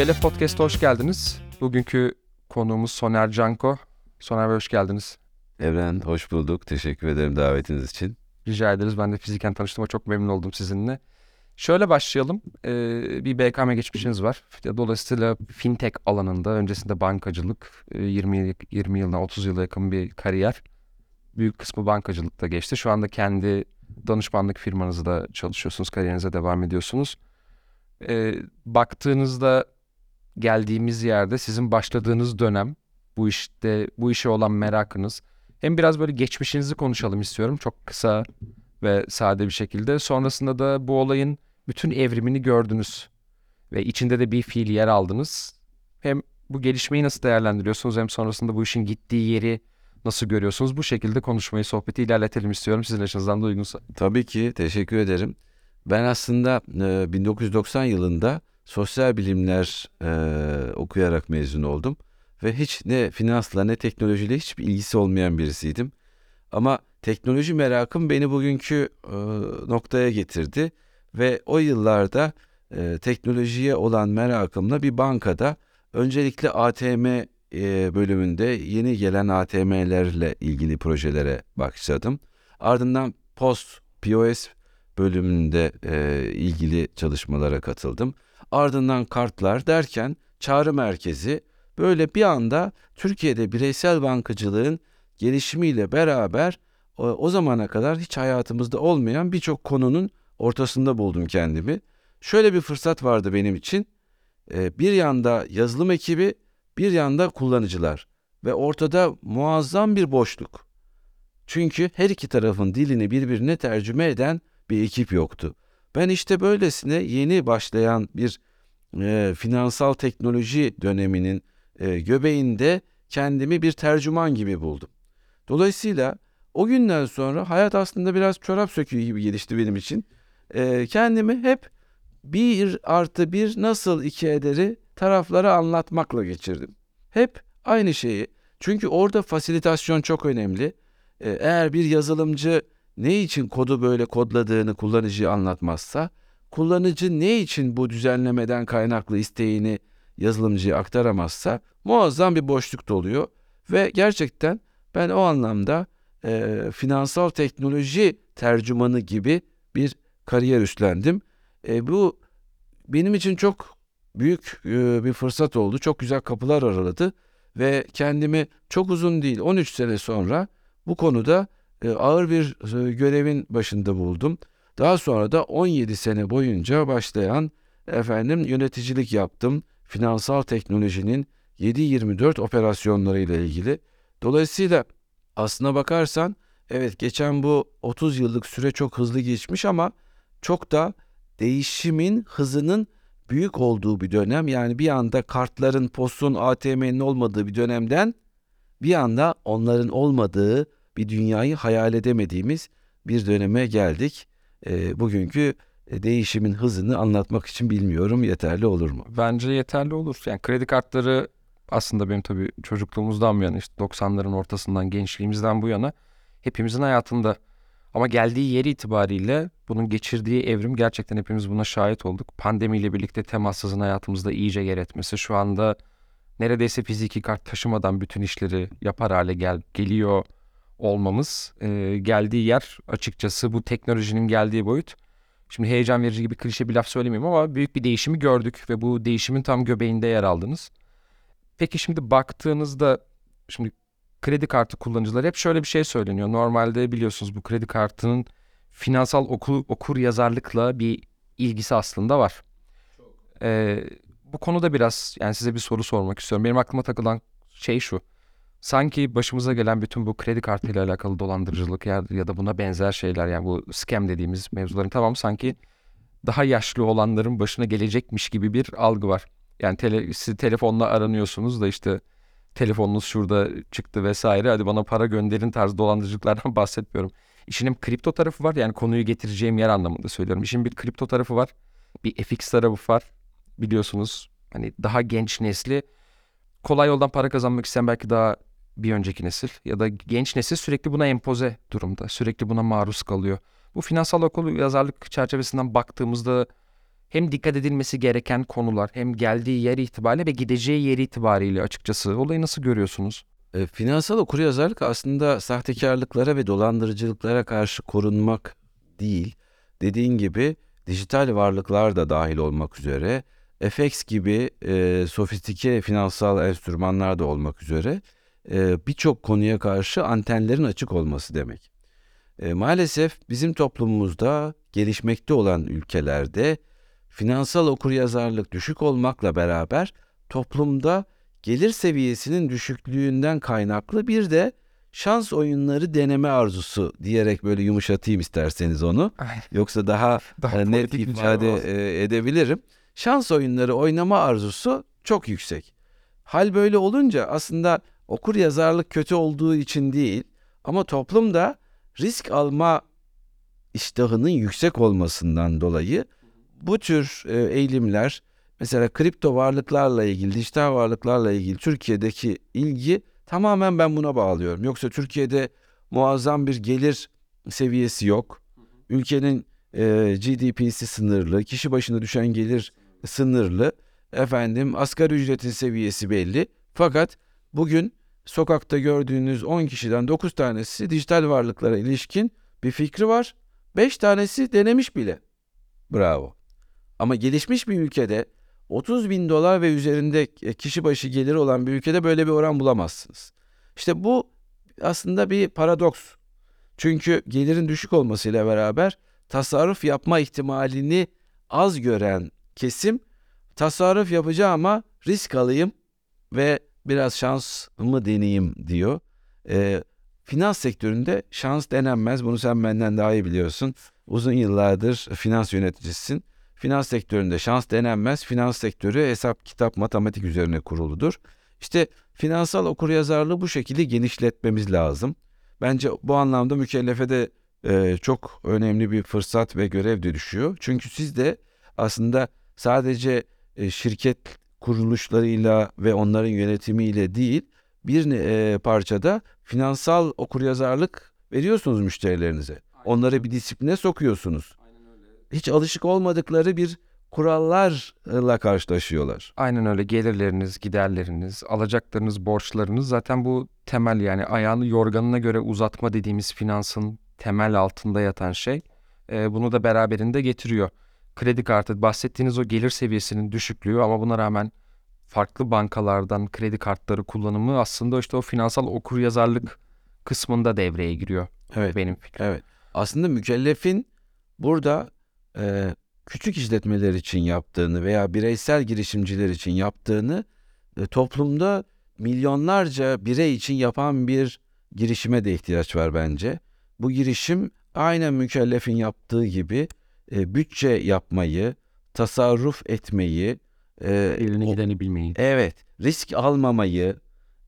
Kelef Podcast'a hoş geldiniz. Bugünkü konuğumuz Soner Canko. Soner Bey hoş geldiniz. Evren hoş bulduk. Teşekkür ederim davetiniz için. Rica ederiz. Ben de fiziken tanıştığıma çok memnun oldum sizinle. Şöyle başlayalım. Ee, bir BKM geçmişiniz var. Dolayısıyla fintech alanında öncesinde bankacılık 20 20 yılına 30 yıla yakın bir kariyer. Büyük kısmı bankacılıkta geçti. Şu anda kendi danışmanlık firmanızda çalışıyorsunuz, kariyerinize devam ediyorsunuz. Ee, baktığınızda geldiğimiz yerde sizin başladığınız dönem bu işte bu işe olan merakınız hem biraz böyle geçmişinizi konuşalım istiyorum çok kısa ve sade bir şekilde. Sonrasında da bu olayın bütün evrimini gördünüz ve içinde de bir fiil yer aldınız. Hem bu gelişmeyi nasıl değerlendiriyorsunuz hem sonrasında bu işin gittiği yeri nasıl görüyorsunuz? Bu şekilde konuşmayı, sohbeti ilerletelim istiyorum sizin açınızdan da uygunsa. Tabii ki teşekkür ederim. Ben aslında e, 1990 yılında sosyal bilimler e, okuyarak mezun oldum ve hiç ne finansla ne teknolojiyle hiçbir ilgisi olmayan birisiydim. Ama teknoloji merakım beni bugünkü e, noktaya getirdi ve o yıllarda e, teknolojiye olan merakımla bir bankada öncelikle ATM e, bölümünde yeni gelen ATM'lerle ilgili projelere başladım. Ardından post POS bölümünde e, ilgili çalışmalara katıldım. Ardından kartlar derken çağrı merkezi böyle bir anda Türkiye'de bireysel bankacılığın gelişimiyle beraber o, zamana kadar hiç hayatımızda olmayan birçok konunun ortasında buldum kendimi. Şöyle bir fırsat vardı benim için. E, bir yanda yazılım ekibi, bir yanda kullanıcılar ve ortada muazzam bir boşluk. Çünkü her iki tarafın dilini birbirine tercüme eden bir ekip yoktu. Ben işte böylesine yeni başlayan bir e, finansal teknoloji döneminin e, göbeğinde kendimi bir tercüman gibi buldum. Dolayısıyla o günden sonra hayat aslında biraz çorap söküğü gibi gelişti benim için. E, kendimi hep bir artı bir nasıl iki ederi taraflara anlatmakla geçirdim. Hep aynı şeyi. Çünkü orada fasilitasyon çok önemli. E, eğer bir yazılımcı ne için kodu böyle kodladığını kullanıcıya anlatmazsa, kullanıcı ne için bu düzenlemeden kaynaklı isteğini yazılımcıya aktaramazsa muazzam bir boşluk doluyor ve gerçekten ben o anlamda e, finansal teknoloji tercümanı gibi bir kariyer üstlendim. E, bu benim için çok büyük e, bir fırsat oldu. Çok güzel kapılar araladı ve kendimi çok uzun değil 13 sene sonra bu konuda ağır bir e, görevin başında buldum. Daha sonra da 17 sene boyunca başlayan efendim yöneticilik yaptım. Finansal teknolojinin 7-24 operasyonları ile ilgili. Dolayısıyla aslına bakarsan evet geçen bu 30 yıllık süre çok hızlı geçmiş ama çok da değişimin hızının büyük olduğu bir dönem. Yani bir anda kartların, postun, ATM'nin olmadığı bir dönemden bir anda onların olmadığı bir dünyayı hayal edemediğimiz bir döneme geldik. E, bugünkü değişimin hızını anlatmak için bilmiyorum yeterli olur mu? Bence yeterli olur. Yani kredi kartları aslında benim tabii çocukluğumuzdan bu yana işte 90'ların ortasından gençliğimizden bu yana hepimizin hayatında ama geldiği yeri itibariyle bunun geçirdiği evrim gerçekten hepimiz buna şahit olduk. Pandemiyle birlikte temassızın hayatımızda iyice yer etmesi şu anda neredeyse fiziki kart taşımadan bütün işleri yapar hale gel geliyor olmamız e, geldiği yer açıkçası bu teknolojinin geldiği boyut. Şimdi heyecan verici gibi klişe bir laf söylemeyeyim ama büyük bir değişimi gördük ve bu değişimin tam göbeğinde yer aldınız. Peki şimdi baktığınızda şimdi kredi kartı kullanıcıları hep şöyle bir şey söyleniyor. Normalde biliyorsunuz bu kredi kartının finansal okur, okur yazarlıkla bir ilgisi aslında var. Ee, bu konuda biraz yani size bir soru sormak istiyorum. Benim aklıma takılan şey şu sanki başımıza gelen bütün bu kredi kartıyla alakalı dolandırıcılık ya, ya da buna benzer şeyler yani bu scam dediğimiz mevzuların tamam sanki daha yaşlı olanların başına gelecekmiş gibi bir algı var. Yani tele, siz telefonla aranıyorsunuz da işte telefonunuz şurada çıktı vesaire hadi bana para gönderin tarzı dolandırıcılıklardan bahsetmiyorum. İşin hem kripto tarafı var yani konuyu getireceğim yer anlamında söylüyorum. İşin bir kripto tarafı var. Bir FX tarafı var. Biliyorsunuz hani daha genç nesli kolay yoldan para kazanmak isteyen belki daha bir önceki nesil ya da genç nesil sürekli buna empoze durumda. Sürekli buna maruz kalıyor. Bu finansal okul yazarlık çerçevesinden baktığımızda hem dikkat edilmesi gereken konular hem geldiği yer itibariyle ve gideceği yer itibariyle açıkçası olayı nasıl görüyorsunuz? E, finansal okuryazarlık aslında sahtekarlıklara ve dolandırıcılıklara karşı korunmak değil. Dediğin gibi dijital varlıklar da dahil olmak üzere, FX gibi e, sofistike finansal enstrümanlar da olmak üzere e, birçok konuya karşı antenlerin açık olması demek. E, maalesef bizim toplumumuzda gelişmekte olan ülkelerde finansal okuryazarlık düşük olmakla beraber toplumda gelir seviyesinin düşüklüğünden kaynaklı bir de şans oyunları deneme arzusu diyerek böyle yumuşatayım isterseniz onu. Yoksa daha, Daha e, net ifade e, edebilirim. Şans oyunları oynama arzusu çok yüksek. Hal böyle olunca aslında okur yazarlık kötü olduğu için değil ama toplumda risk alma iştahının yüksek olmasından dolayı bu tür e, eğilimler mesela kripto varlıklarla ilgili, dijital varlıklarla ilgili Türkiye'deki ilgi tamamen ben buna bağlıyorum. Yoksa Türkiye'de muazzam bir gelir seviyesi yok. Ülkenin e, GDP'si sınırlı, kişi başına düşen gelir sınırlı. Efendim asgari ücretin seviyesi belli. Fakat bugün sokakta gördüğünüz 10 kişiden 9 tanesi dijital varlıklara ilişkin bir fikri var. 5 tanesi denemiş bile. Bravo. Ama gelişmiş bir ülkede 30 bin dolar ve üzerinde kişi başı geliri olan bir ülkede böyle bir oran bulamazsınız. İşte bu aslında bir paradoks. Çünkü gelirin düşük olmasıyla beraber tasarruf yapma ihtimalini az gören kesim tasarruf yapacağım ama risk alayım ve biraz şansımı deneyeyim diyor. Ee, finans sektöründe şans denenmez. Bunu sen benden daha iyi biliyorsun. Uzun yıllardır finans yöneticisisin. Finans sektöründe şans denenmez. Finans sektörü hesap, kitap, matematik üzerine kuruludur. İşte finansal okuryazarlığı bu şekilde genişletmemiz lazım. Bence bu anlamda mükellefe de e, çok önemli bir fırsat ve görev de düşüyor. Çünkü siz de aslında sadece e, şirket kuruluşlarıyla ve onların yönetimiyle değil bir e, parçada finansal okuryazarlık veriyorsunuz müşterilerinize. Onları bir disipline sokuyorsunuz. Hiç alışık olmadıkları bir kurallarla karşılaşıyorlar. Aynen öyle gelirleriniz, giderleriniz, alacaklarınız, borçlarınız zaten bu temel yani ayağını yorganına göre uzatma dediğimiz finansın temel altında yatan şey. Ee, bunu da beraberinde getiriyor. Kredi kartı bahsettiğiniz o gelir seviyesinin düşüklüğü ama buna rağmen farklı bankalardan kredi kartları kullanımı aslında işte o finansal okuryazarlık kısmında devreye giriyor Evet. benim fikrim. Evet. Aslında mükellefin burada e, küçük işletmeler için yaptığını veya bireysel girişimciler için yaptığını e, toplumda milyonlarca birey için yapan bir girişime de ihtiyaç var bence. Bu girişim aynen mükellefin yaptığı gibi e, bütçe yapmayı, tasarruf etmeyi, e, Eline o- gideni bilmeyi. Evet, risk almamayı,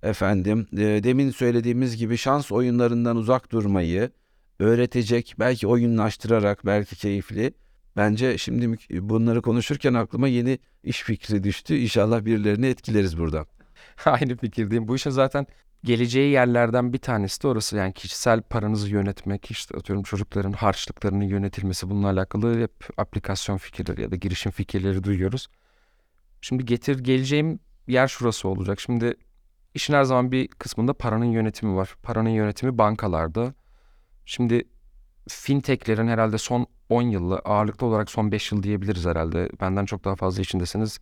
efendim, e, demin söylediğimiz gibi şans oyunlarından uzak durmayı öğretecek, belki oyunlaştırarak, belki keyifli. Bence şimdi bunları konuşurken aklıma yeni iş fikri düştü. İnşallah birilerini etkileriz buradan. Aynı fikirdeyim. Bu işin zaten geleceği yerlerden bir tanesi de orası. Yani kişisel paranızı yönetmek, işte atıyorum çocukların harçlıklarının yönetilmesi bununla alakalı hep aplikasyon fikirleri ya da girişim fikirleri duyuyoruz. Şimdi getir geleceğim yer şurası olacak. Şimdi işin her zaman bir kısmında paranın yönetimi var. Paranın yönetimi bankalarda. Şimdi fintechlerin herhalde son 10 yılı ağırlıklı olarak son 5 yıl diyebiliriz herhalde. Benden çok daha fazla içindesiniz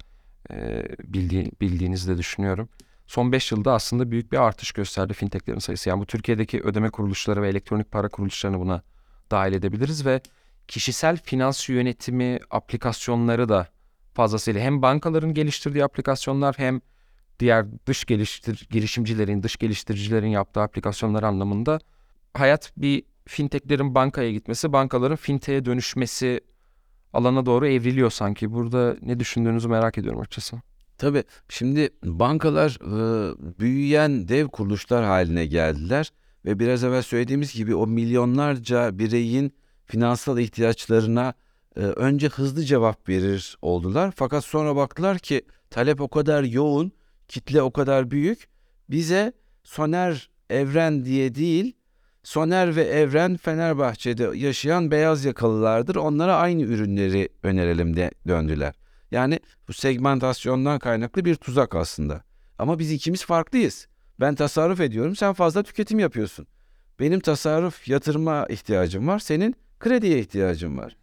e, bildiği, bildiğinizi de düşünüyorum. Son 5 yılda aslında büyük bir artış gösterdi fintechlerin sayısı. Yani bu Türkiye'deki ödeme kuruluşları ve elektronik para kuruluşlarını buna dahil edebiliriz ve kişisel finans yönetimi aplikasyonları da fazlasıyla hem bankaların geliştirdiği aplikasyonlar hem diğer dış geliştir girişimcilerin, dış geliştiricilerin yaptığı aplikasyonlar anlamında hayat bir fintechlerin bankaya gitmesi, bankaların fintech'e dönüşmesi alana doğru evriliyor sanki. Burada ne düşündüğünüzü merak ediyorum açıkçası. Tabii şimdi bankalar büyüyen dev kuruluşlar haline geldiler ve biraz evvel söylediğimiz gibi o milyonlarca bireyin finansal ihtiyaçlarına önce hızlı cevap verir oldular. Fakat sonra baktılar ki talep o kadar yoğun, kitle o kadar büyük. Bize Soner Evren diye değil, Soner ve Evren Fenerbahçe'de yaşayan beyaz yakalılardır. Onlara aynı ürünleri önerelim de döndüler. Yani bu segmentasyondan kaynaklı bir tuzak aslında. Ama biz ikimiz farklıyız. Ben tasarruf ediyorum, sen fazla tüketim yapıyorsun. Benim tasarruf yatırıma ihtiyacım var, senin krediye ihtiyacın var.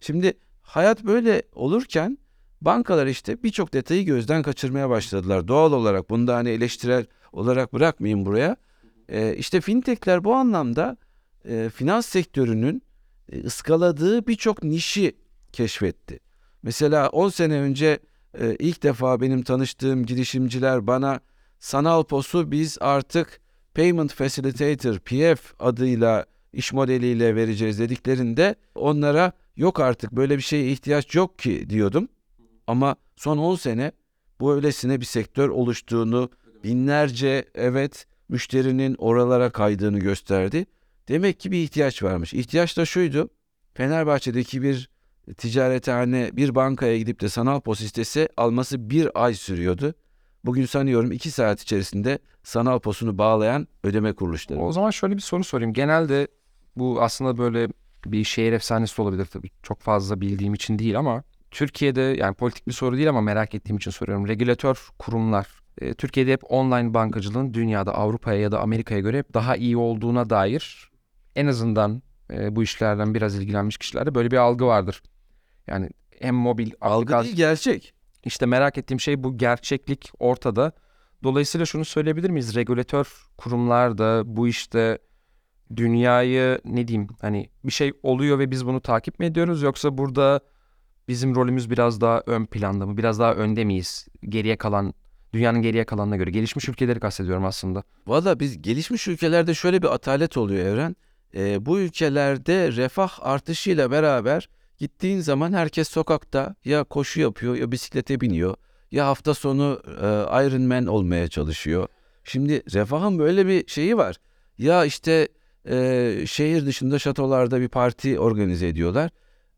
Şimdi hayat böyle olurken bankalar işte birçok detayı gözden kaçırmaya başladılar. Doğal olarak bunu da hani eleştirel olarak bırakmayayım buraya. Ee, işte fintechler bu anlamda e, finans sektörünün e, ıskaladığı birçok nişi keşfetti. Mesela 10 sene önce e, ilk defa benim tanıştığım girişimciler bana sanal posu biz artık Payment Facilitator PF adıyla iş modeliyle vereceğiz dediklerinde onlara yok artık böyle bir şeye ihtiyaç yok ki diyordum. Ama son 10 sene bu öylesine bir sektör oluştuğunu, binlerce evet müşterinin oralara kaydığını gösterdi. Demek ki bir ihtiyaç varmış. İhtiyaç da şuydu. Fenerbahçe'deki bir ticarethane bir bankaya gidip de sanal pos istese alması bir ay sürüyordu. Bugün sanıyorum iki saat içerisinde sanal posunu bağlayan ödeme kuruluşları. O zaman şöyle bir soru sorayım. Genelde bu aslında böyle bir şehir efsanesi olabilir tabii. Çok fazla bildiğim için değil ama Türkiye'de yani politik bir soru değil ama merak ettiğim için soruyorum. Regülatör kurumlar e, Türkiye'de hep online bankacılığın dünyada Avrupa'ya ya da Amerika'ya göre hep daha iyi olduğuna dair en azından e, bu işlerden biraz ilgilenmiş kişilerde böyle bir algı vardır. Yani hem mobil Algı değil gerçek. İşte merak ettiğim şey bu gerçeklik ortada. Dolayısıyla şunu söyleyebilir miyiz? Regülatör kurumlar da bu işte dünyayı ne diyeyim hani bir şey oluyor ve biz bunu takip mi ediyoruz yoksa burada bizim rolümüz biraz daha ön planda mı? Biraz daha önde miyiz? Geriye kalan dünyanın geriye kalanına göre gelişmiş ülkeleri kastediyorum aslında. Valla biz gelişmiş ülkelerde şöyle bir atalet oluyor Evren. Ee, bu ülkelerde refah artışıyla beraber gittiğin zaman herkes sokakta ya koşu yapıyor ya bisiklete biniyor ya hafta sonu e, Iron Man olmaya çalışıyor. Şimdi refahın böyle bir şeyi var. Ya işte e, şehir dışında şatolarda bir parti organize ediyorlar.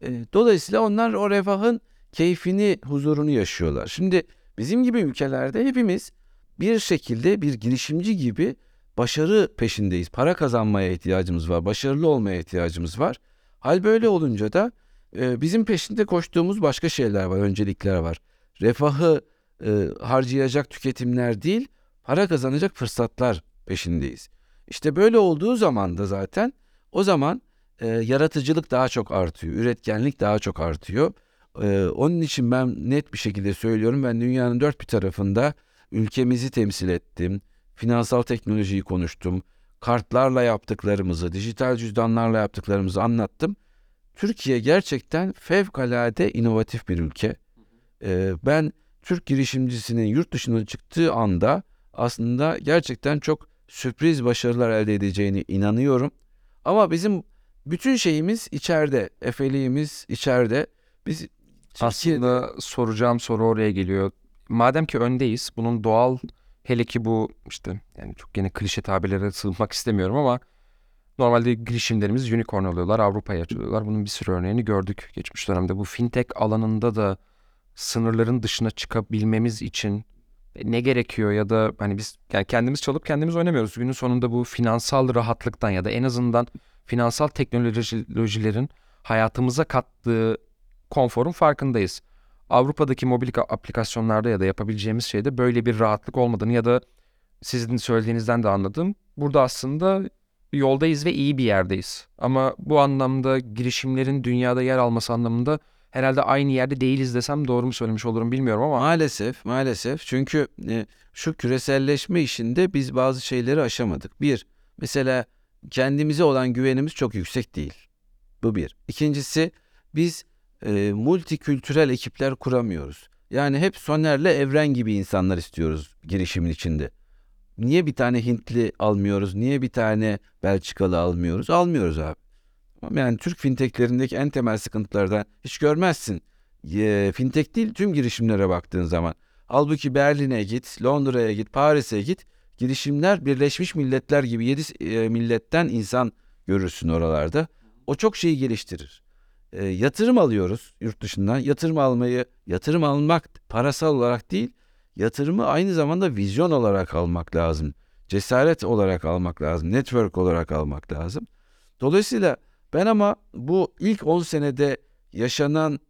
E, dolayısıyla onlar o refahın keyfini, huzurunu yaşıyorlar. Şimdi bizim gibi ülkelerde hepimiz bir şekilde bir girişimci gibi başarı peşindeyiz. Para kazanmaya ihtiyacımız var, başarılı olmaya ihtiyacımız var. Hal böyle olunca da e, bizim peşinde koştuğumuz başka şeyler var, öncelikler var. Refahı e, harcayacak tüketimler değil, para kazanacak fırsatlar peşindeyiz. İşte böyle olduğu zaman da zaten o zaman e, yaratıcılık daha çok artıyor, üretkenlik daha çok artıyor. E, onun için ben net bir şekilde söylüyorum, ben dünyanın dört bir tarafında ülkemizi temsil ettim, finansal teknolojiyi konuştum, kartlarla yaptıklarımızı, dijital cüzdanlarla yaptıklarımızı anlattım. Türkiye gerçekten fevkalade inovatif bir ülke. Ee, ben Türk girişimcisinin yurt dışına çıktığı anda aslında gerçekten çok sürpriz başarılar elde edeceğine inanıyorum. Ama bizim bütün şeyimiz içeride, efeliğimiz içeride. Biz Aslında soracağım soru oraya geliyor. Madem ki öndeyiz, bunun doğal hele ki bu işte yani çok gene klişe tabirlere sığınmak istemiyorum ama normalde girişimlerimiz unicorn oluyorlar, Avrupa'ya açılıyorlar. Bunun bir sürü örneğini gördük geçmiş dönemde. Bu fintech alanında da sınırların dışına çıkabilmemiz için ne gerekiyor ya da hani biz yani kendimiz çalıp kendimiz oynamıyoruz. Günün sonunda bu finansal rahatlıktan ya da en azından finansal teknolojilerin hayatımıza kattığı konforun farkındayız. Avrupa'daki mobil ka- aplikasyonlarda ya da yapabileceğimiz şeyde böyle bir rahatlık olmadığını ya da sizin söylediğinizden de anladım. Burada aslında yoldayız ve iyi bir yerdeyiz. Ama bu anlamda girişimlerin dünyada yer alması anlamında herhalde aynı yerde değiliz desem doğru mu söylemiş olurum bilmiyorum ama Maalesef, maalesef. Çünkü e, şu küreselleşme işinde biz bazı şeyleri aşamadık. Bir, mesela kendimize olan güvenimiz çok yüksek değil. Bu bir. İkincisi, biz e, multikültürel ekipler kuramıyoruz. Yani hep Soner'le Evren gibi insanlar istiyoruz girişimin içinde. Niye bir tane Hintli almıyoruz? Niye bir tane Belçikalı almıyoruz? Almıyoruz abi. Yani Türk fintechlerindeki en temel sıkıntılardan hiç görmezsin. E, fintech değil tüm girişimlere baktığın zaman. Halbuki Berlin'e git, Londra'ya git, Paris'e git. Girişimler Birleşmiş Milletler gibi 7 milletten insan görürsün oralarda. O çok şeyi geliştirir. E, yatırım alıyoruz yurt dışından. Yatırım almayı, yatırım almak parasal olarak değil, yatırımı aynı zamanda vizyon olarak almak lazım. cesaret olarak almak lazım, network olarak almak lazım. Dolayısıyla ben ama bu ilk 10 senede yaşanan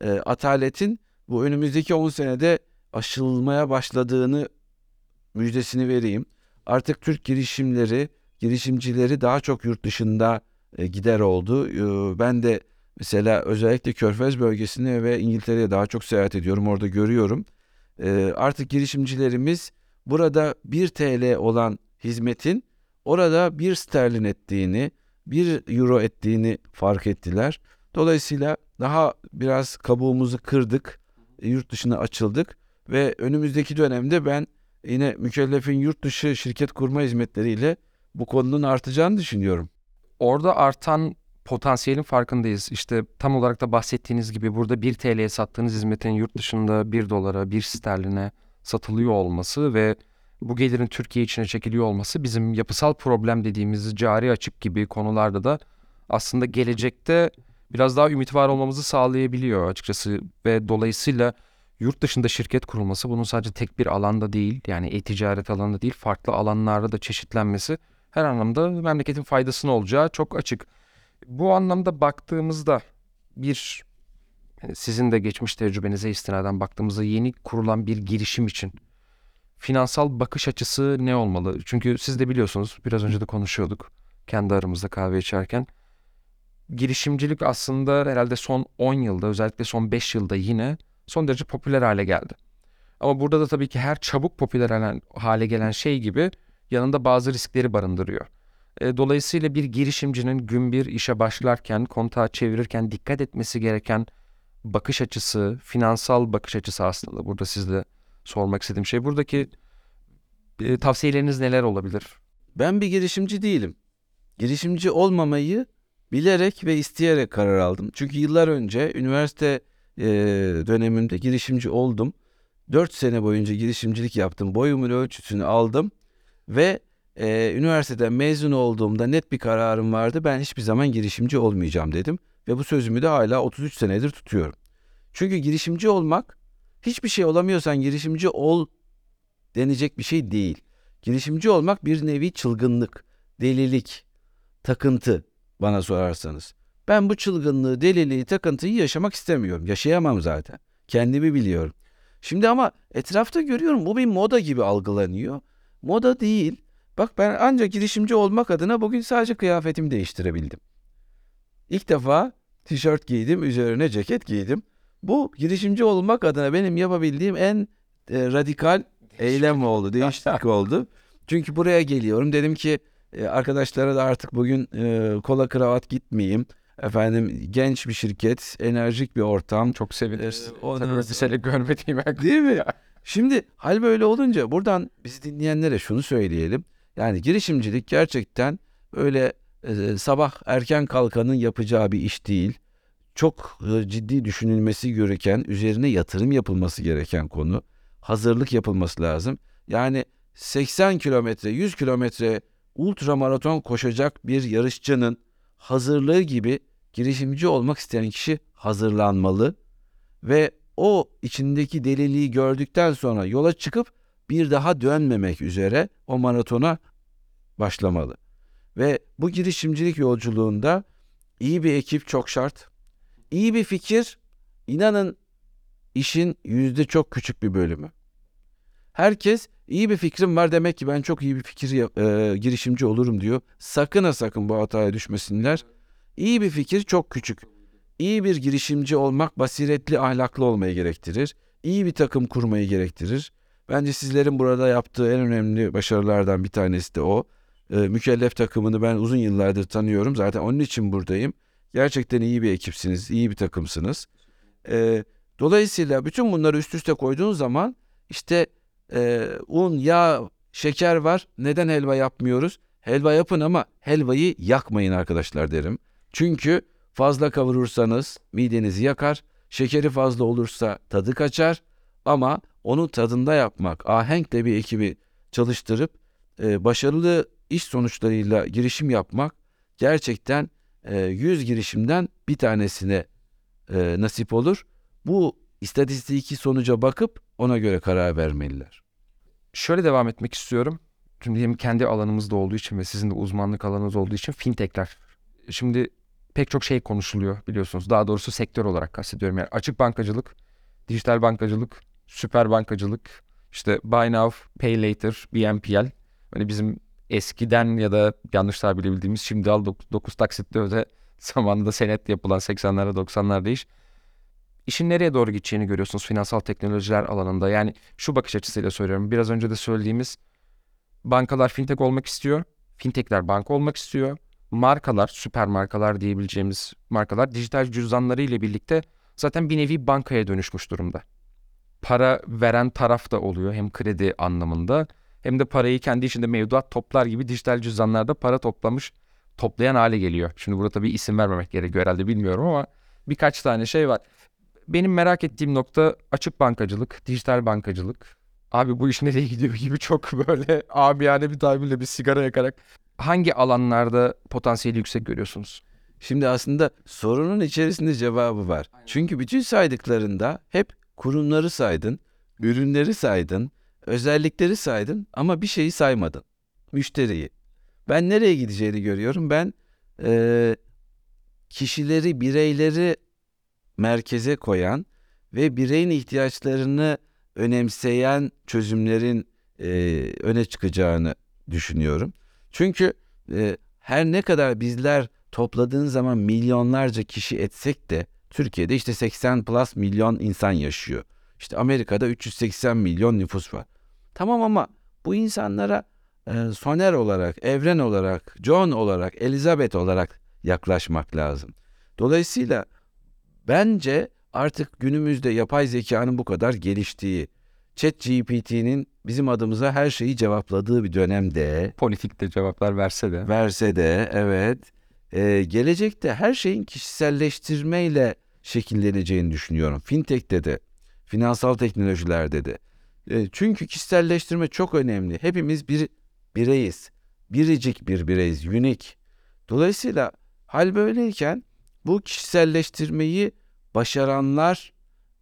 e, ataletin bu önümüzdeki 10 senede aşılmaya başladığını müjdesini vereyim. Artık Türk girişimleri, girişimcileri daha çok yurt dışında e, gider oldu. E, ben de mesela özellikle Körfez bölgesine ve İngiltere'ye daha çok seyahat ediyorum. Orada görüyorum. E, artık girişimcilerimiz burada 1 TL olan hizmetin orada 1 sterlin ettiğini, 1 euro ettiğini fark ettiler. Dolayısıyla daha biraz kabuğumuzu kırdık, yurt dışına açıldık ve önümüzdeki dönemde ben yine mükellefin yurt dışı şirket kurma hizmetleriyle bu konunun artacağını düşünüyorum. Orada artan potansiyelin farkındayız. İşte tam olarak da bahsettiğiniz gibi burada 1 TL'ye sattığınız hizmetin yurt dışında 1 dolara, 1 sterline satılıyor olması ve bu gelirin Türkiye içine çekiliyor olması bizim yapısal problem dediğimiz cari açık gibi konularda da aslında gelecekte biraz daha ümit var olmamızı sağlayabiliyor açıkçası ve dolayısıyla yurt dışında şirket kurulması bunun sadece tek bir alanda değil yani e-ticaret alanında değil farklı alanlarda da çeşitlenmesi her anlamda memleketin faydasına olacağı çok açık. Bu anlamda baktığımızda bir sizin de geçmiş tecrübenize istinaden baktığımızda yeni kurulan bir girişim için finansal bakış açısı ne olmalı? Çünkü siz de biliyorsunuz biraz önce de konuşuyorduk kendi aramızda kahve içerken. Girişimcilik aslında herhalde son 10 yılda özellikle son 5 yılda yine son derece popüler hale geldi. Ama burada da tabii ki her çabuk popüler hale gelen şey gibi yanında bazı riskleri barındırıyor. E, Dolayısıyla bir girişimcinin gün bir işe başlarken, kontağı çevirirken dikkat etmesi gereken bakış açısı, finansal bakış açısı aslında burada sizle sormak istediğim şey. Buradaki e, tavsiyeleriniz neler olabilir? Ben bir girişimci değilim. Girişimci olmamayı bilerek ve isteyerek karar aldım. Çünkü yıllar önce üniversite e, dönemimde girişimci oldum. 4 sene boyunca girişimcilik yaptım. Boyumun ölçüsünü aldım ve e, üniversiteden mezun olduğumda net bir kararım vardı. Ben hiçbir zaman girişimci olmayacağım dedim ve bu sözümü de hala 33 senedir tutuyorum. Çünkü girişimci olmak hiçbir şey olamıyorsan girişimci ol denecek bir şey değil. Girişimci olmak bir nevi çılgınlık, delilik, takıntı bana sorarsanız. Ben bu çılgınlığı, deliliği, takıntıyı yaşamak istemiyorum. Yaşayamam zaten. Kendimi biliyorum. Şimdi ama etrafta görüyorum bu bir moda gibi algılanıyor. Moda değil. Bak ben ancak girişimci olmak adına bugün sadece kıyafetimi değiştirebildim. İlk defa tişört giydim, üzerine ceket giydim. Bu girişimci olmak adına benim yapabildiğim en e, radikal eylem oldu, değişiklik oldu. Çünkü buraya geliyorum. Dedim ki e, arkadaşlara da artık bugün e, kola kravat gitmeyeyim. Efendim genç bir şirket, enerjik bir ortam. Çok seviniriz. Ee, ondan Tabii görmediğime. Değil mi? Şimdi hal böyle olunca buradan bizi dinleyenlere şunu söyleyelim. Yani girişimcilik gerçekten öyle e, sabah erken kalkanın yapacağı bir iş değil. Çok e, ciddi düşünülmesi gereken, üzerine yatırım yapılması gereken konu. Hazırlık yapılması lazım. Yani 80 kilometre, 100 kilometre ultramaraton koşacak bir yarışçının hazırlığı gibi girişimci olmak isteyen kişi hazırlanmalı ve o içindeki deliliği gördükten sonra yola çıkıp bir daha dönmemek üzere o maratona başlamalı. Ve bu girişimcilik yolculuğunda iyi bir ekip çok şart. İyi bir fikir, inanın işin yüzde çok küçük bir bölümü. Herkes iyi bir fikrim var demek ki ben çok iyi bir fikir e, girişimci olurum diyor. Sakın ha sakın bu hataya düşmesinler. İyi bir fikir çok küçük. İyi bir girişimci olmak basiretli, ahlaklı olmayı gerektirir. İyi bir takım kurmayı gerektirir. Bence sizlerin burada yaptığı en önemli başarılardan bir tanesi de o. Ee, mükellef takımını ben uzun yıllardır tanıyorum. Zaten onun için buradayım. Gerçekten iyi bir ekipsiniz, iyi bir takımsınız. Ee, dolayısıyla bütün bunları üst üste koyduğun zaman işte e, un, yağ, şeker var. Neden helva yapmıyoruz? Helva yapın ama helvayı yakmayın arkadaşlar derim. Çünkü fazla kavurursanız midenizi yakar. Şekeri fazla olursa tadı kaçar. Ama onun tadında yapmak, ahenkle bir ekibi çalıştırıp e, başarılı iş sonuçlarıyla girişim yapmak gerçekten e, 100 girişimden bir tanesine e, nasip olur. Bu istatistiki sonuca bakıp ona göre karar vermeliler. Şöyle devam etmek istiyorum. Şimdi hem kendi alanımızda olduğu için ve sizin de uzmanlık alanınız olduğu için fintechler. Şimdi pek çok şey konuşuluyor biliyorsunuz. Daha doğrusu sektör olarak kastediyorum. Yani açık bankacılık, dijital bankacılık, süper bankacılık, işte buy now, pay later, BNPL. Hani bizim eskiden ya da yanlış tabir bildiğimiz şimdi al 9 taksitle öde zamanında senet yapılan 80'lerde 90'larda iş. İşin nereye doğru gideceğini görüyorsunuz finansal teknolojiler alanında. Yani şu bakış açısıyla söylüyorum. Biraz önce de söylediğimiz bankalar fintech olmak istiyor. Fintechler banka olmak istiyor. Markalar, süper markalar diyebileceğimiz markalar dijital cüzdanları ile birlikte zaten bir nevi bankaya dönüşmüş durumda. Para veren taraf da oluyor hem kredi anlamında hem de parayı kendi içinde mevduat toplar gibi dijital cüzdanlarda para toplamış, toplayan hale geliyor. Şimdi burada tabii isim vermemek gerekiyor herhalde bilmiyorum ama birkaç tane şey var. Benim merak ettiğim nokta açık bankacılık, dijital bankacılık. Abi bu iş nereye gidiyor gibi çok böyle amiyane bir tabirle bir sigara yakarak hangi alanlarda potansiyeli yüksek görüyorsunuz? Şimdi aslında sorunun içerisinde cevabı var. Çünkü bütün saydıklarında hep kurumları saydın, ürünleri saydın, özellikleri saydın ama bir şeyi saymadın. Müşteriyi. Ben nereye gideceğini görüyorum. Ben eee, kişileri, bireyleri merkeze koyan ve bireyin ihtiyaçlarını önemseyen çözümlerin eee, öne çıkacağını düşünüyorum. Çünkü e, her ne kadar bizler topladığın zaman milyonlarca kişi etsek de Türkiye'de işte 80 plus milyon insan yaşıyor. İşte Amerika'da 380 milyon nüfus var. Tamam ama bu insanlara e, Soner olarak, Evren olarak, John olarak, Elizabeth olarak yaklaşmak lazım. Dolayısıyla bence artık günümüzde yapay zekanın bu kadar geliştiği, ChatGPT'nin bizim adımıza her şeyi cevapladığı bir dönemde Politikte cevaplar verse de. verse de evet e, gelecekte her şeyin kişiselleştirmeyle şekilleneceğini düşünüyorum. Fintech'te de, finansal teknolojilerde de. E, çünkü kişiselleştirme çok önemli. Hepimiz bir bireyiz. Biricik bir bireyiz, unique. Dolayısıyla hal böyleyken bu kişiselleştirmeyi başaranlar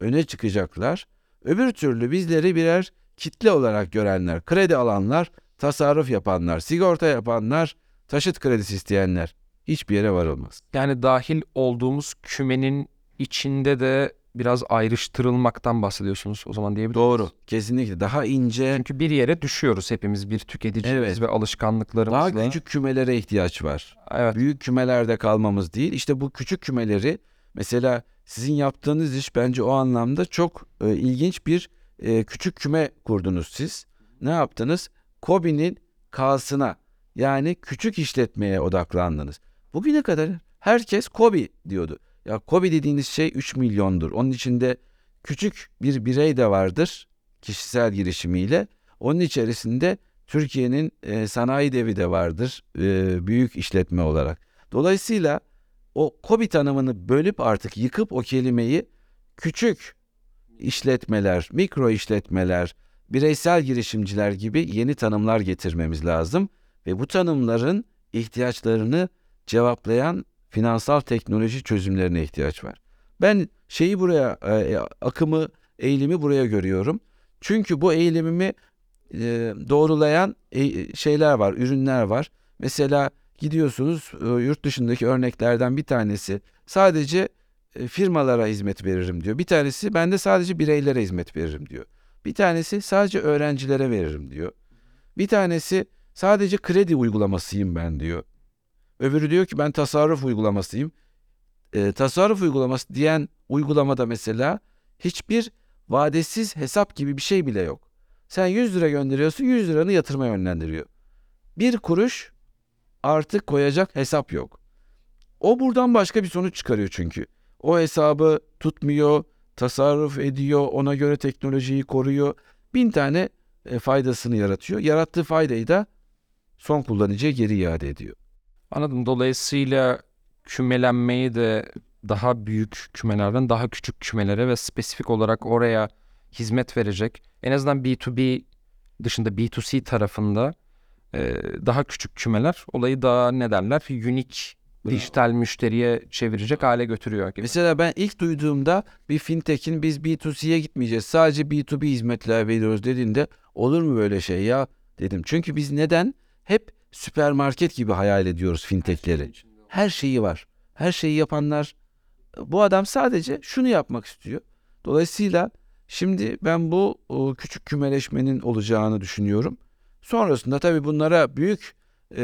öne çıkacaklar. Öbür türlü bizleri birer kitle olarak görenler, kredi alanlar, tasarruf yapanlar, sigorta yapanlar, taşıt kredisi isteyenler hiçbir yere varılmaz. Yani dahil olduğumuz kümenin içinde de biraz ayrıştırılmaktan bahsediyorsunuz o zaman diyebilir Doğru. Kesinlikle daha ince, Çünkü bir yere düşüyoruz hepimiz bir tüketicimiz Evet. ve alışkanlıklarımızla. daha küçük kümelere ihtiyaç var. Evet. Büyük kümelerde kalmamız değil. İşte bu küçük kümeleri mesela sizin yaptığınız iş bence o anlamda çok e, ilginç bir e, küçük küme kurdunuz siz. Ne yaptınız? Kobi'nin K'sına yani küçük işletmeye odaklandınız. Bugüne kadar herkes Kobi diyordu. Ya Kobi dediğiniz şey 3 milyondur. Onun içinde küçük bir birey de vardır kişisel girişimiyle. Onun içerisinde Türkiye'nin e, sanayi devi de vardır e, büyük işletme olarak. Dolayısıyla o KOBİ tanımını bölüp artık yıkıp o kelimeyi küçük işletmeler, mikro işletmeler, bireysel girişimciler gibi yeni tanımlar getirmemiz lazım ve bu tanımların ihtiyaçlarını cevaplayan finansal teknoloji çözümlerine ihtiyaç var. Ben şeyi buraya e, akımı, eğilimi buraya görüyorum. Çünkü bu eğilimimi e, doğrulayan e, şeyler var, ürünler var. Mesela gidiyorsunuz e, yurt dışındaki örneklerden bir tanesi sadece e, firmalara hizmet veririm diyor. Bir tanesi ben de sadece bireylere hizmet veririm diyor. Bir tanesi sadece öğrencilere veririm diyor. Bir tanesi sadece kredi uygulamasıyım ben diyor. Öbürü diyor ki ben tasarruf uygulamasıyım. E, tasarruf uygulaması diyen uygulamada mesela hiçbir vadesiz hesap gibi bir şey bile yok. Sen 100 lira gönderiyorsun 100 liranı yatırma yönlendiriyor. Bir kuruş artık koyacak hesap yok. O buradan başka bir sonuç çıkarıyor çünkü. O hesabı tutmuyor, tasarruf ediyor, ona göre teknolojiyi koruyor. Bin tane faydasını yaratıyor. Yarattığı faydayı da son kullanıcıya geri iade ediyor. Anladım. Dolayısıyla kümelenmeyi de daha büyük kümelerden daha küçük kümelere ve spesifik olarak oraya hizmet verecek. En azından B2B dışında B2C tarafında e, daha küçük kümeler olayı daha ne derler unique dijital müşteriye çevirecek hale götürüyor gibi. Mesela ben ilk duyduğumda bir fintech'in biz B2C'ye gitmeyeceğiz. Sadece B2B hizmetler veriyoruz dediğinde olur mu böyle şey ya? dedim. Çünkü biz neden hep süpermarket gibi hayal ediyoruz fintechleri. Her şeyi var. Her şeyi yapanlar bu adam sadece şunu yapmak istiyor. Dolayısıyla şimdi ben bu küçük kümeleşmenin olacağını düşünüyorum. Sonrasında tabii bunlara büyük e,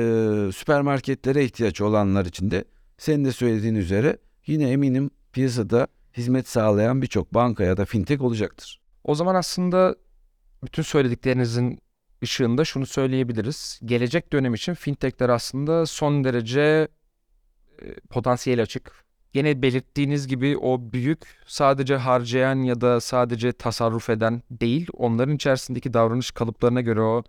süpermarketlere ihtiyaç olanlar için de senin de söylediğin üzere yine eminim piyasada hizmet sağlayan birçok banka ya da fintech olacaktır. O zaman aslında bütün söylediklerinizin ışığında şunu söyleyebiliriz. Gelecek dönem için fintechler aslında son derece e, potansiyel açık. Gene belirttiğiniz gibi o büyük sadece harcayan ya da sadece tasarruf eden değil, onların içerisindeki davranış kalıplarına göre o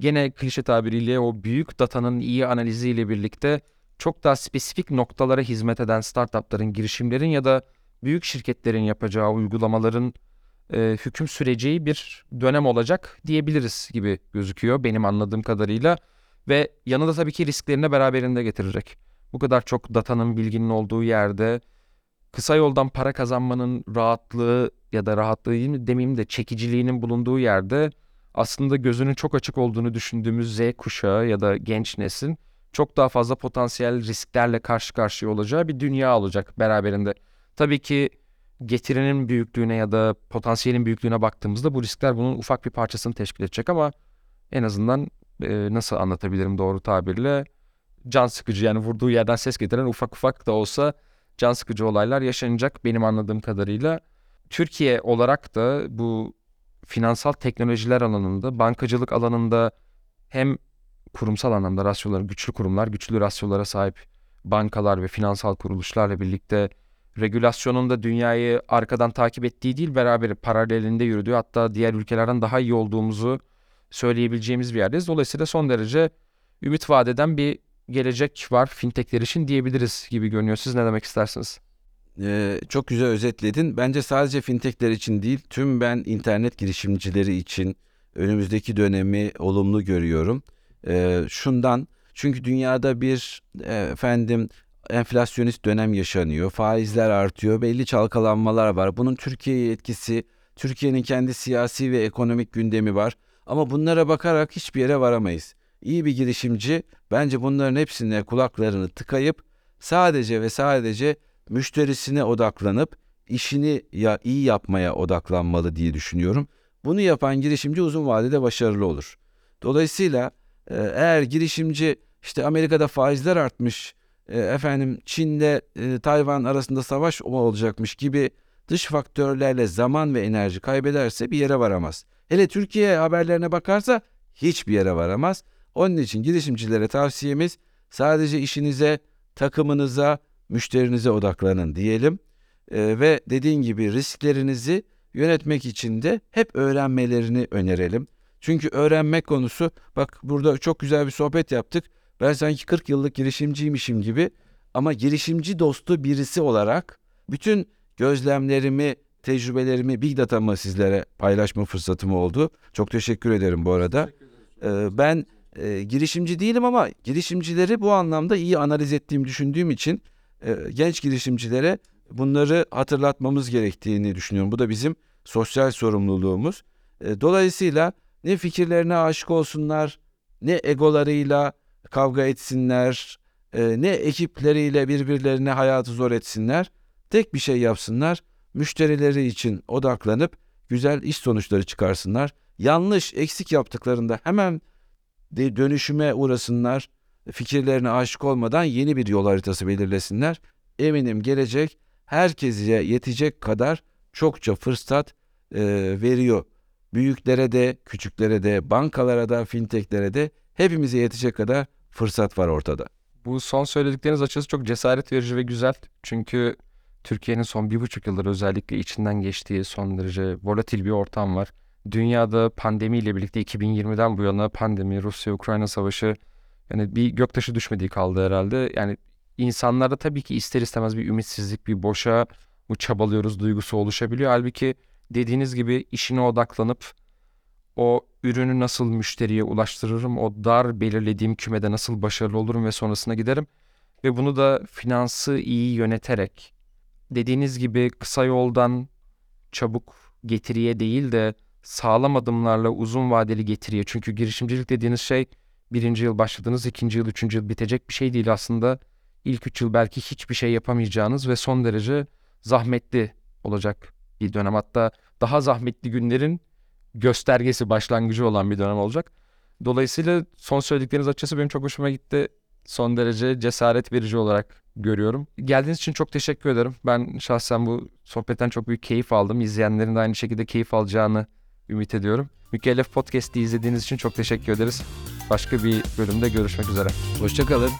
gene klişe tabiriyle o büyük datanın iyi analiziyle birlikte çok daha spesifik noktalara hizmet eden startupların, girişimlerin ya da büyük şirketlerin yapacağı uygulamaların e, hüküm süreceği bir dönem olacak diyebiliriz gibi gözüküyor benim anladığım kadarıyla ve yanında tabii ki risklerini beraberinde getirecek. Bu kadar çok datanın bilginin olduğu yerde kısa yoldan para kazanmanın rahatlığı ya da rahatlığı değil mi demeyeyim de çekiciliğinin bulunduğu yerde aslında gözünün çok açık olduğunu düşündüğümüz Z kuşağı ya da genç neslin çok daha fazla potansiyel risklerle karşı karşıya olacağı bir dünya olacak beraberinde. Tabii ki getirinin büyüklüğüne ya da potansiyelin büyüklüğüne baktığımızda bu riskler bunun ufak bir parçasını teşkil edecek ama en azından e, nasıl anlatabilirim doğru tabirle can sıkıcı yani vurduğu yerden ses getiren ufak ufak da olsa can sıkıcı olaylar yaşanacak benim anladığım kadarıyla. Türkiye olarak da bu finansal teknolojiler alanında, bankacılık alanında hem kurumsal anlamda rasyoları, güçlü kurumlar, güçlü rasyolara sahip bankalar ve finansal kuruluşlarla birlikte regülasyonun da dünyayı arkadan takip ettiği değil beraber paralelinde yürüdüğü hatta diğer ülkelerden daha iyi olduğumuzu söyleyebileceğimiz bir yerdeyiz. Dolayısıyla son derece ümit vadeden bir gelecek var fintechler için diyebiliriz gibi görünüyor. Siz ne demek istersiniz? Ee, çok güzel özetledin. Bence sadece fintechler için değil, tüm ben internet girişimcileri için önümüzdeki dönemi olumlu görüyorum. Ee, şundan, çünkü dünyada bir e, efendim enflasyonist dönem yaşanıyor. Faizler artıyor, belli çalkalanmalar var. Bunun Türkiye'ye etkisi, Türkiye'nin kendi siyasi ve ekonomik gündemi var. Ama bunlara bakarak hiçbir yere varamayız. İyi bir girişimci bence bunların hepsine kulaklarını tıkayıp sadece ve sadece müşterisine odaklanıp işini ya iyi yapmaya odaklanmalı diye düşünüyorum. Bunu yapan girişimci uzun vadede başarılı olur. Dolayısıyla e, eğer girişimci işte Amerika'da faizler artmış, e, efendim Çin'de e, Tayvan arasında savaş olacakmış gibi dış faktörlerle zaman ve enerji kaybederse bir yere varamaz. Hele Türkiye haberlerine bakarsa hiçbir yere varamaz. Onun için girişimcilere tavsiyemiz sadece işinize, takımınıza, müşterinize odaklanın diyelim. Ee, ve dediğin gibi risklerinizi yönetmek için de hep öğrenmelerini önerelim. Çünkü öğrenmek konusu bak burada çok güzel bir sohbet yaptık. Ben sanki 40 yıllık girişimciymişim gibi ama girişimci dostu birisi olarak bütün gözlemlerimi, tecrübelerimi, Big Data'mı sizlere paylaşma fırsatım oldu. Çok teşekkür ederim bu arada. Ee, ben e, girişimci değilim ama girişimcileri bu anlamda iyi analiz ettiğimi düşündüğüm için e, genç girişimcilere bunları hatırlatmamız gerektiğini düşünüyorum. Bu da bizim sosyal sorumluluğumuz. E, dolayısıyla ne fikirlerine aşık olsunlar, ne egolarıyla kavga etsinler, e, ne ekipleriyle birbirlerine hayatı zor etsinler. Tek bir şey yapsınlar, müşterileri için odaklanıp güzel iş sonuçları çıkarsınlar. Yanlış, eksik yaptıklarında hemen dönüşüme uğrasınlar. Fikirlerine aşık olmadan yeni bir yol haritası belirlesinler. Eminim gelecek herkese yetecek kadar çokça fırsat e, veriyor. Büyüklere de, küçüklere de, bankalara da, fintechlere de hepimize yetecek kadar fırsat var ortada. Bu son söyledikleriniz açıkçası çok cesaret verici ve güzel. Çünkü Türkiye'nin son bir buçuk yıldır özellikle içinden geçtiği son derece volatil bir ortam var. Dünyada pandemiyle birlikte 2020'den bu yana pandemi, Rusya-Ukrayna savaşı yani bir göktaşı düşmediği kaldı herhalde. Yani insanlarda tabii ki ister istemez bir ümitsizlik, bir boşa bu çabalıyoruz duygusu oluşabiliyor. Halbuki dediğiniz gibi işine odaklanıp o ürünü nasıl müşteriye ulaştırırım, o dar belirlediğim kümede nasıl başarılı olurum ve sonrasına giderim. Ve bunu da finansı iyi yöneterek, dediğiniz gibi kısa yoldan çabuk getiriye değil de sağlam adımlarla uzun vadeli getiriye. Çünkü girişimcilik dediğiniz şey birinci yıl başladınız, ikinci yıl, üçüncü yıl bitecek bir şey değil aslında. İlk üç yıl belki hiçbir şey yapamayacağınız ve son derece zahmetli olacak bir dönem. Hatta daha zahmetli günlerin göstergesi, başlangıcı olan bir dönem olacak. Dolayısıyla son söyledikleriniz açıkçası benim çok hoşuma gitti. Son derece cesaret verici olarak görüyorum. Geldiğiniz için çok teşekkür ederim. Ben şahsen bu sohbetten çok büyük keyif aldım. İzleyenlerin de aynı şekilde keyif alacağını ümit ediyorum. Mükellef Podcast'i izlediğiniz için çok teşekkür ederiz. Başka bir bölümde görüşmek üzere. Hoşçakalın.